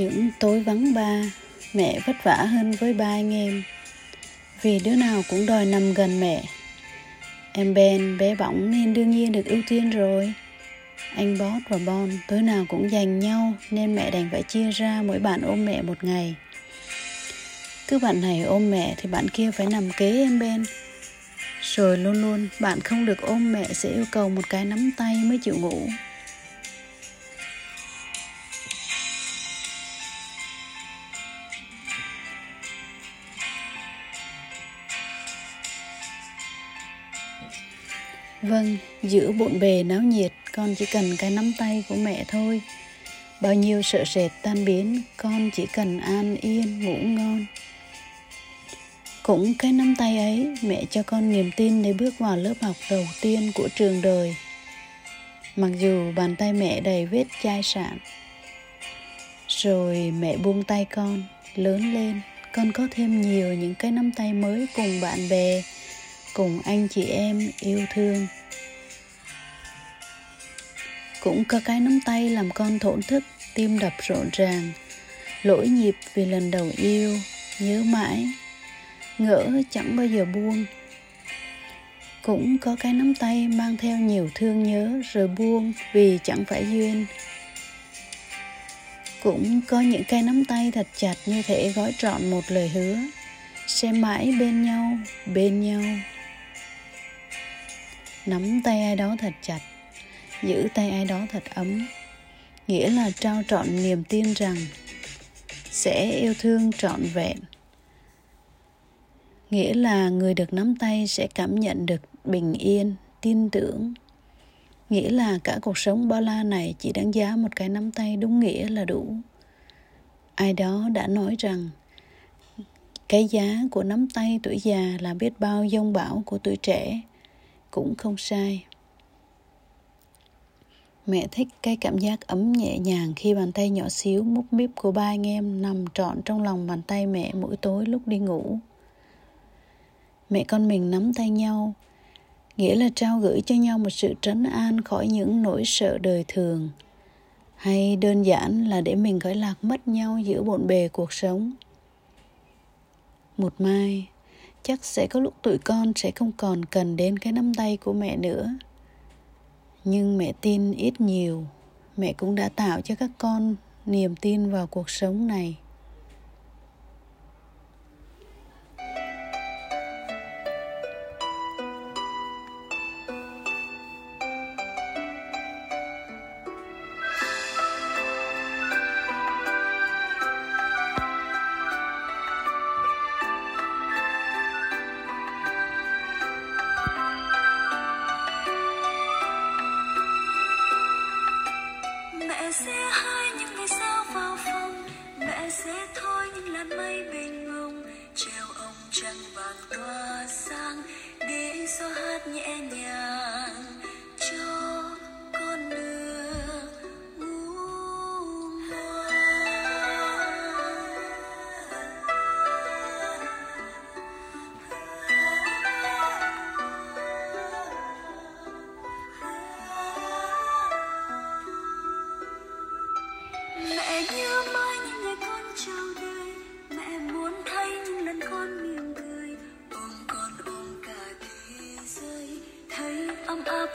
những tối vắng ba, mẹ vất vả hơn với ba anh em. Vì đứa nào cũng đòi nằm gần mẹ. Em ben bé bỏng nên đương nhiên được ưu tiên rồi. Anh bót và bon tối nào cũng dành nhau nên mẹ đành phải chia ra mỗi bạn ôm mẹ một ngày. Cứ bạn này ôm mẹ thì bạn kia phải nằm kế em ben. Rồi luôn luôn bạn không được ôm mẹ sẽ yêu cầu một cái nắm tay mới chịu ngủ. Vâng, giữa bộn bề náo nhiệt, con chỉ cần cái nắm tay của mẹ thôi. Bao nhiêu sợ sệt tan biến, con chỉ cần an yên, ngủ ngon. Cũng cái nắm tay ấy, mẹ cho con niềm tin để bước vào lớp học đầu tiên của trường đời. Mặc dù bàn tay mẹ đầy vết chai sạn. Rồi mẹ buông tay con, lớn lên, con có thêm nhiều những cái nắm tay mới cùng bạn bè, cùng anh chị em yêu thương. Cũng có cái nắm tay làm con thổn thức, tim đập rộn ràng. Lỗi nhịp vì lần đầu yêu, nhớ mãi. Ngỡ chẳng bao giờ buông. Cũng có cái nắm tay mang theo nhiều thương nhớ rồi buông vì chẳng phải duyên. Cũng có những cái nắm tay thật chặt như thể gói trọn một lời hứa. Sẽ mãi bên nhau bên nhau nắm tay ai đó thật chặt, giữ tay ai đó thật ấm. Nghĩa là trao trọn niềm tin rằng sẽ yêu thương trọn vẹn. Nghĩa là người được nắm tay sẽ cảm nhận được bình yên, tin tưởng. Nghĩa là cả cuộc sống bao la này chỉ đáng giá một cái nắm tay đúng nghĩa là đủ. Ai đó đã nói rằng cái giá của nắm tay tuổi già là biết bao dông bão của tuổi trẻ cũng không sai. Mẹ thích cái cảm giác ấm nhẹ nhàng khi bàn tay nhỏ xíu múc míp của ba anh em nằm trọn trong lòng bàn tay mẹ mỗi tối lúc đi ngủ. Mẹ con mình nắm tay nhau, nghĩa là trao gửi cho nhau một sự trấn an khỏi những nỗi sợ đời thường, hay đơn giản là để mình khỏi lạc mất nhau giữa bộn bề cuộc sống. Một mai chắc sẽ có lúc tụi con sẽ không còn cần đến cái nắm tay của mẹ nữa. Nhưng mẹ tin ít nhiều. Mẹ cũng đã tạo cho các con niềm tin vào cuộc sống này. Mẹ sẽ hái những ngày sao vào phòng mẹ sẽ thôi những làn mây bình ngông treo ông trăng vàng tỏa sang để gió hát nhẹ nhàng.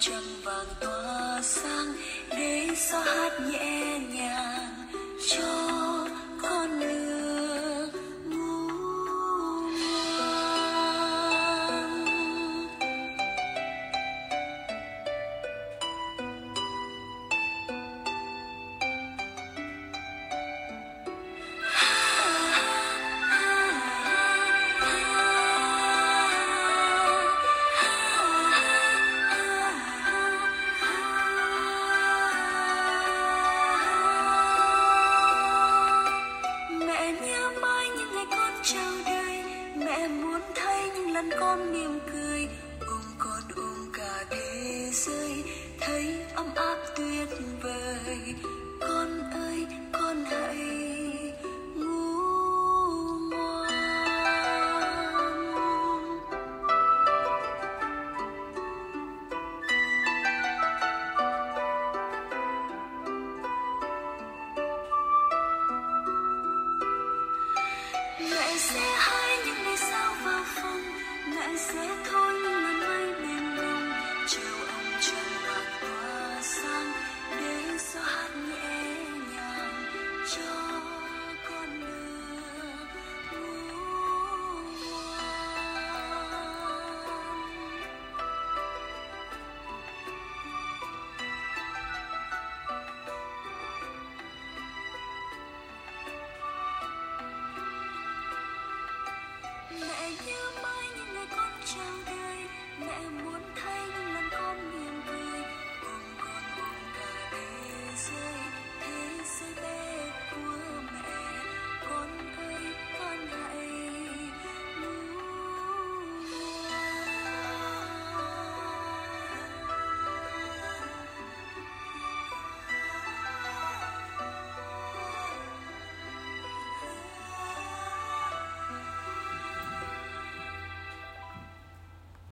trăng vàng tỏa sáng để gió hát nhẹ nhàng cho thấy ấm áp tuyệt vời